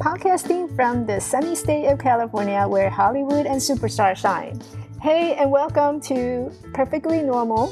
podcasting from the sunny state of California where Hollywood and superstars shine. Hey, and welcome to Perfectly Normal,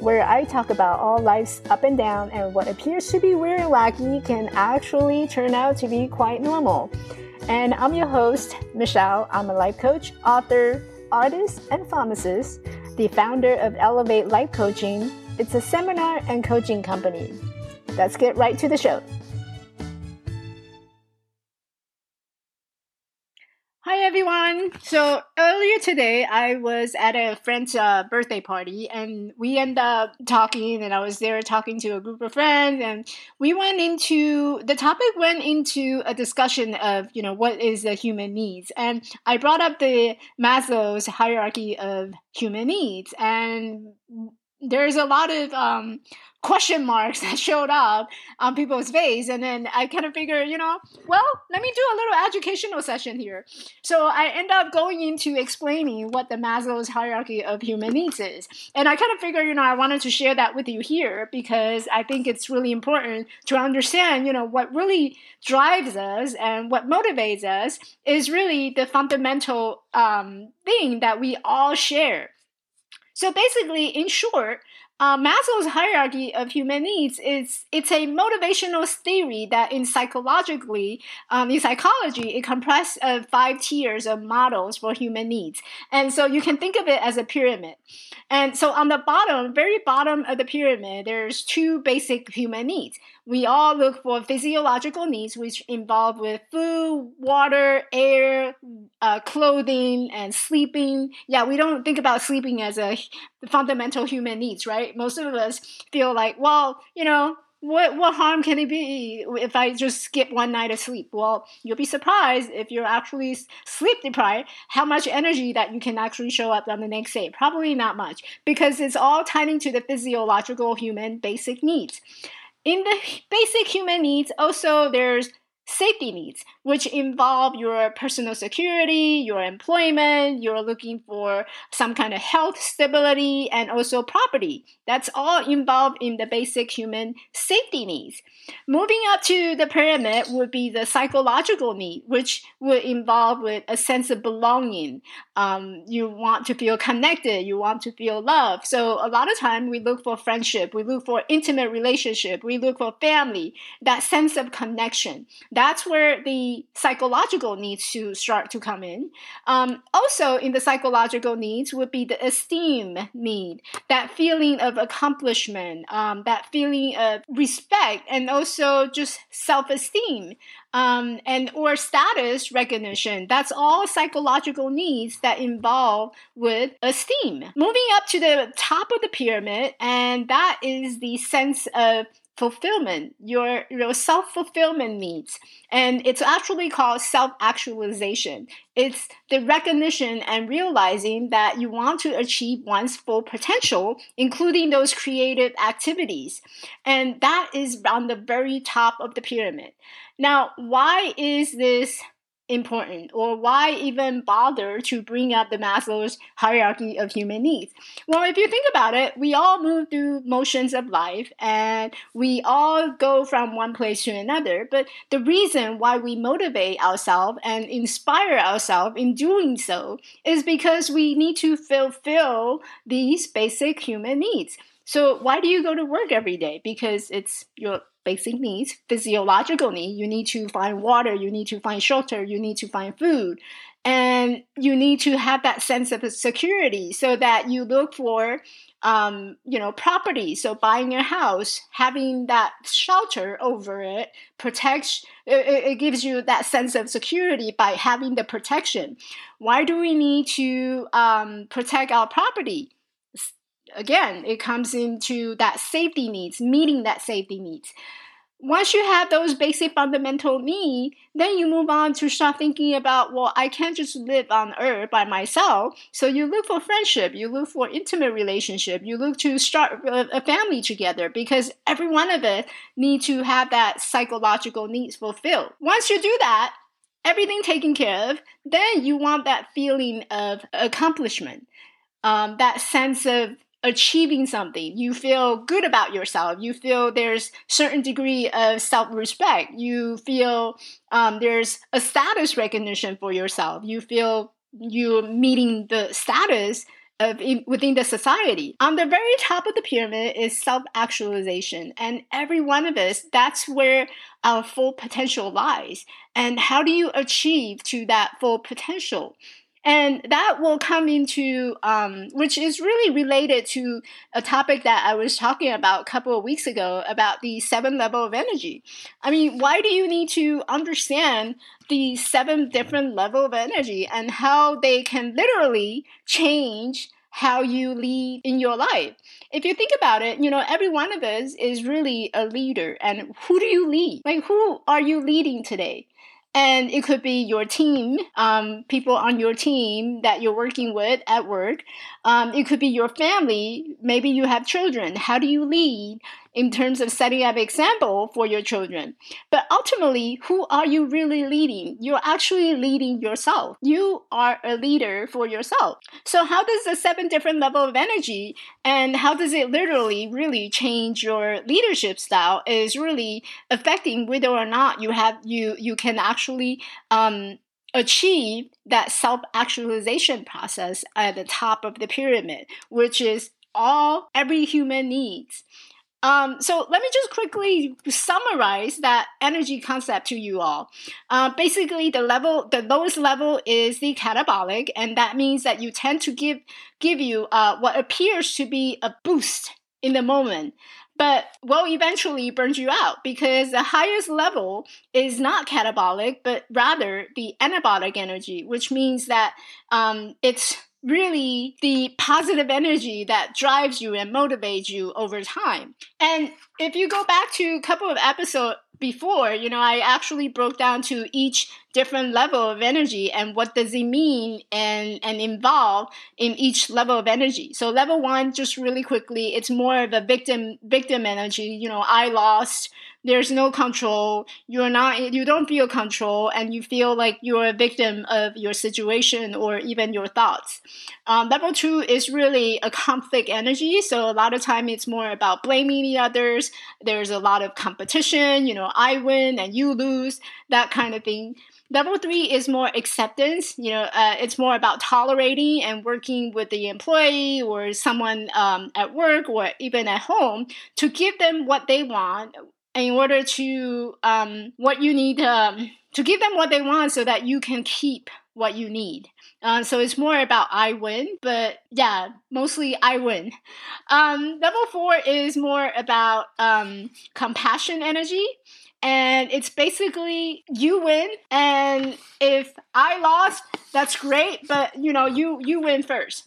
where I talk about all life's up and down and what appears to be weird and wacky can actually turn out to be quite normal. And I'm your host, Michelle. I'm a life coach, author, artist, and pharmacist, the founder of Elevate Life Coaching. It's a seminar and coaching company. Let's get right to the show. Everyone. So earlier today, I was at a friend's uh, birthday party, and we ended up talking. And I was there talking to a group of friends, and we went into the topic went into a discussion of you know what is the human needs, and I brought up the Maslow's hierarchy of human needs, and there's a lot of um, question marks that showed up on people's face. And then I kind of figured, you know, well, let me do a little educational session here. So I end up going into explaining what the Maslow's hierarchy of human needs is. And I kind of figured, you know, I wanted to share that with you here because I think it's really important to understand, you know, what really drives us and what motivates us is really the fundamental um, thing that we all share. So basically, in short, uh, Maslow's hierarchy of human needs is it's a motivational theory that in psychologically um, in psychology it comprises of five tiers of models for human needs, and so you can think of it as a pyramid. And so on the bottom, very bottom of the pyramid, there's two basic human needs. We all look for physiological needs, which involve with food, water, air, uh, clothing, and sleeping. Yeah, we don't think about sleeping as a fundamental human needs, right? Most of us feel like, well, you know, what what harm can it be if I just skip one night of sleep? Well, you'll be surprised if you're actually sleep deprived, how much energy that you can actually show up on the next day. Probably not much, because it's all tied into the physiological human basic needs. In the basic human needs, also there's safety needs, which involve your personal security, your employment, you're looking for some kind of health stability, and also property. That's all involved in the basic human safety needs. Moving up to the pyramid would be the psychological need, which would involve with a sense of belonging. Um, you want to feel connected, you want to feel loved. So a lot of time we look for friendship, we look for intimate relationship, we look for family, that sense of connection. That's where the psychological needs to start to come in. Um, also, in the psychological needs would be the esteem need, that feeling of accomplishment, um, that feeling of respect, and also just self-esteem um, and or status recognition. That's all psychological needs that involve with esteem. Moving up to the top of the pyramid, and that is the sense of fulfillment, your, your self fulfillment needs. And it's actually called self actualization. It's the recognition and realizing that you want to achieve one's full potential, including those creative activities. And that is on the very top of the pyramid. Now, why is this important or why even bother to bring up the Maslow's hierarchy of human needs? Well, if you think about it, we all move through motions of life and we all go from one place to another. But the reason why we motivate ourselves and inspire ourselves in doing so is because we need to fulfill these basic human needs. So why do you go to work every day? Because it's your basic needs, physiological need. You need to find water, you need to find shelter, you need to find food. And you need to have that sense of security so that you look for um, you know, property. So buying a house, having that shelter over it protects. It, it, gives you that sense of security by having the protection. Why do we need to um, protect our property? Again, it comes into that safety needs, meeting that safety needs. Once you have those basic fundamental needs, then you move on to start thinking about, well, I can't just live on earth by myself. So you look for friendship, you look for intimate relationship, you look to start a family together because every one of it need to have that psychological needs fulfilled. Once you do that, everything taken care of, then you want that feeling of accomplishment, um, that sense of achieving something. You feel good about yourself. You feel there's certain degree of self-respect. You feel um, there's a status recognition for yourself. You feel you're meeting the status of in, within the society. On the very top of the pyramid is self-actualization, and every one of us, that's where our full potential lies. And how do you achieve to that full potential? And that will come into, um, which is really related to a topic that I was talking about a couple of weeks ago about the seven level of energy. I mean, why do you need to understand the seven different level of energy and how they can literally change how you lead in your life. If you think about it, you know, every one of us is really a leader. And who do you lead? Like, who are you leading today? And it could be your team, um, people on your team that you're working with at work. Um, it could be your family. Maybe you have children. How do you lead in terms of setting up example for your children? But ultimately, who are you really leading? You're actually leading yourself. You are a leader for yourself. So how does the seven different level of energy and how does it literally really change your leadership style is really affecting whether or not you have you you can actually um, achieve that self actualization process at the top of the pyramid, which is all every human needs. Um, so let me just quickly summarize that energy concept to you all. Uh, basically, the level, the lowest level is the catabolic, and that means that you tend to give give you uh, what appears to be a boost in the moment but will eventually burn you out because the highest level is not catabolic, but rather the anabolic energy, which means that um, it's really the positive energy that drives you and motivates you over time. And if you go back to a couple of episodes before, you know, I actually broke down to each different level of energy and what does it mean and and involve in each level of energy. So level 1 just really quickly, it's more of a victim victim energy, you know, I lost. There's no control. You're not you don't feel control and you feel like you're a victim of your situation or even your thoughts. Um, level two is really a conflict energy. So a lot of time it's more about blaming the others. There's a lot of competition. You know i win and you lose that kind of thing Level three is more acceptance. You know, uh, it's more about tolerating and working with the employee or someone um, at work or even at home to give them what they want in order to um, what you need um, to give them what they want so that you can keep what you need. Uh, so it's more about I win, but yeah, mostly I win. Um, level four is more about um, compassion energy. And it's basically you win, and if I lost, that's great, but you know, you you win first.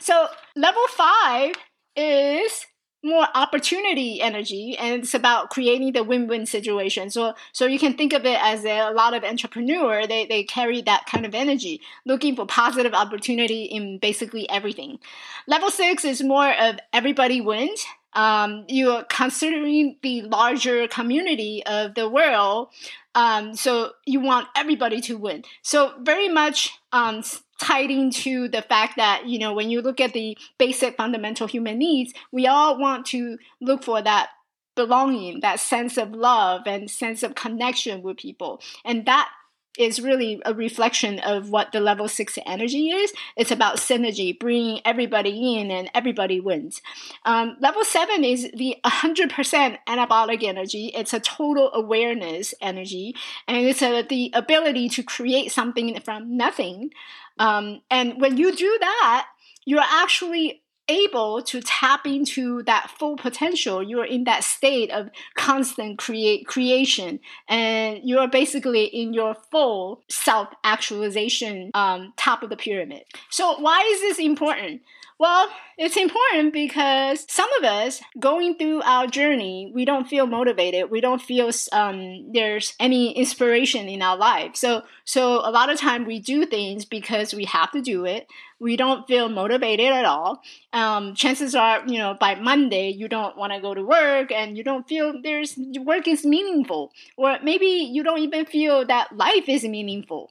So level five is more opportunity energy and it's about creating the win-win situation so so you can think of it as a, a, lot of entrepreneur they, they carry that kind of energy looking for positive opportunity in basically everything level six is more of everybody wins um, you're considering the larger community of the world um, so you want everybody to win. So very much um, tied into the fact that you know when you look at the basic fundamental human needs we all want to look for that belonging that sense of love and sense of connection with people. And that is really a reflection of what the level six energy is. It's about synergy, bringing everybody in and everybody wins. Um, level seven is the 100% anabolic energy. It's a total awareness energy, and it's a, the ability to create something from nothing um, and when you do that, you're actually able to tap into that full potential. You're in that state of constant create creation, and you're basically in your full self actualization um, top of the pyramid. So why is this important? Well, it's important because some of us going through our journey, we don't feel motivated. We don't feel um, there's any inspiration in our life. So, so a lot of time we do things because we have to do it. we don't feel motivated at all. Um, chances are, you know, by Monday, you don't want to go to work and you don't feel there's work is meaningful, or maybe you don't even feel that life is meaningful.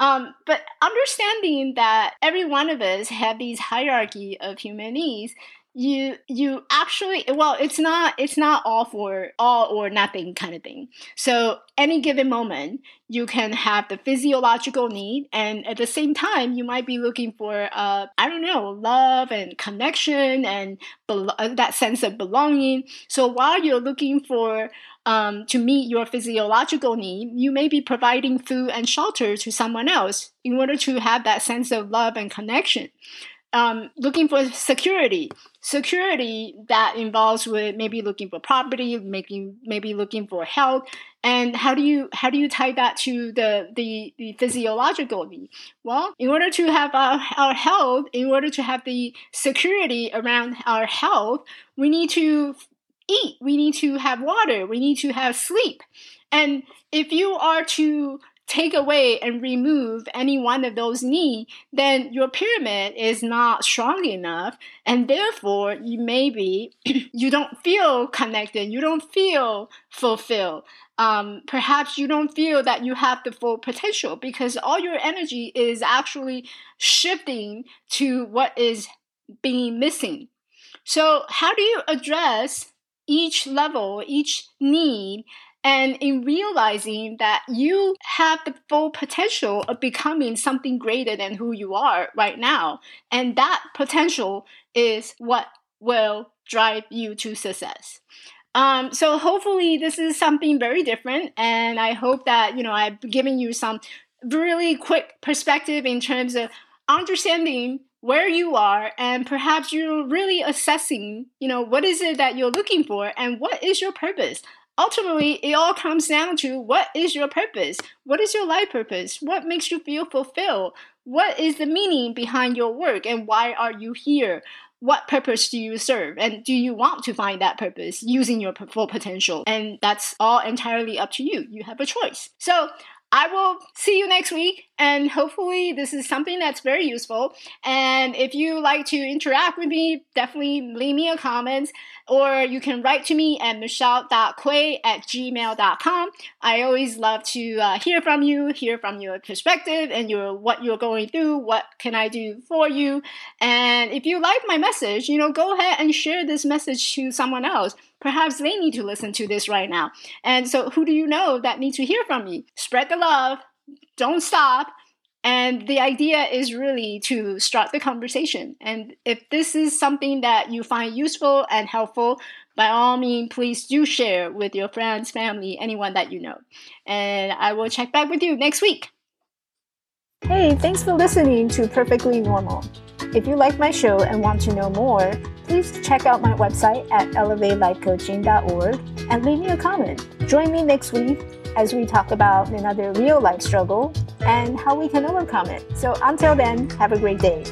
Um, but understanding that every one of us have these hierarchy of human needs you you actually well it's not it's not all for all or nothing kind of thing. So any given moment you can have the physiological need and at the same time you might be looking for uh i don't know love and connection and be- uh, that sense of belonging. So while you're looking for um, to meet your physiological need, you may be providing food and shelter to someone else in order to have that sense of love and connection um, looking for security. Security that involves with maybe looking for property, making maybe looking for health, and how do you how do you tie that to the the, the physiological need? Well, in order to have our, our health, in order to have the security around our health, we need to eat, we need to have water, we need to have sleep. And if you are to take away and remove any one of those needs, then your pyramid is not strong enough, and therefore you maybe you don't feel connected, you don't feel fulfilled. Um, perhaps you don't feel that you have the full potential because all your energy is actually shifting to what is being missing. So, how do you address each level, each need, and in realizing that you have the full potential of becoming something greater than who you are right now. And that potential is what will drive you to success. Um, so hopefully this is something very different, and I hope that you know I've given you some really quick perspective in terms of understanding where you are and perhaps you're really assessing you know what is it that you're looking for and what is your purpose ultimately it all comes down to what is your purpose? What is your life purpose? What makes you feel fulfilled? What is the meaning behind your work? And why are you here? What purpose do you serve? And do you want to find that purpose using your full potential? And that's all entirely up to you. You have a choice. So I will see you next week, and hopefully, this is something that's very useful. And if you like to interact with me, definitely leave me a comment, or you can write to me at michelle.kuei at gmail.com. I always love to uh, hear from you, hear from your perspective and your what you're going through, what can I do for you. And if you like my message, you know, go ahead and share this message to someone else Perhaps they need to listen to this right now. And so, who do you know that needs to hear from me? Spread the love, don't stop. And the idea is really to start the conversation. And if this is something that you find useful and helpful, by all means, please do share with your friends, family, anyone that you know. And I will check back with you next week. Hey, thanks for listening to Perfectly Normal. If you like my show and want to know more, please check out my website at elevatelifecoaching.org and leave me a comment. Join me next week as we talk about another real life struggle and how we can overcome it. So until then, have a great day.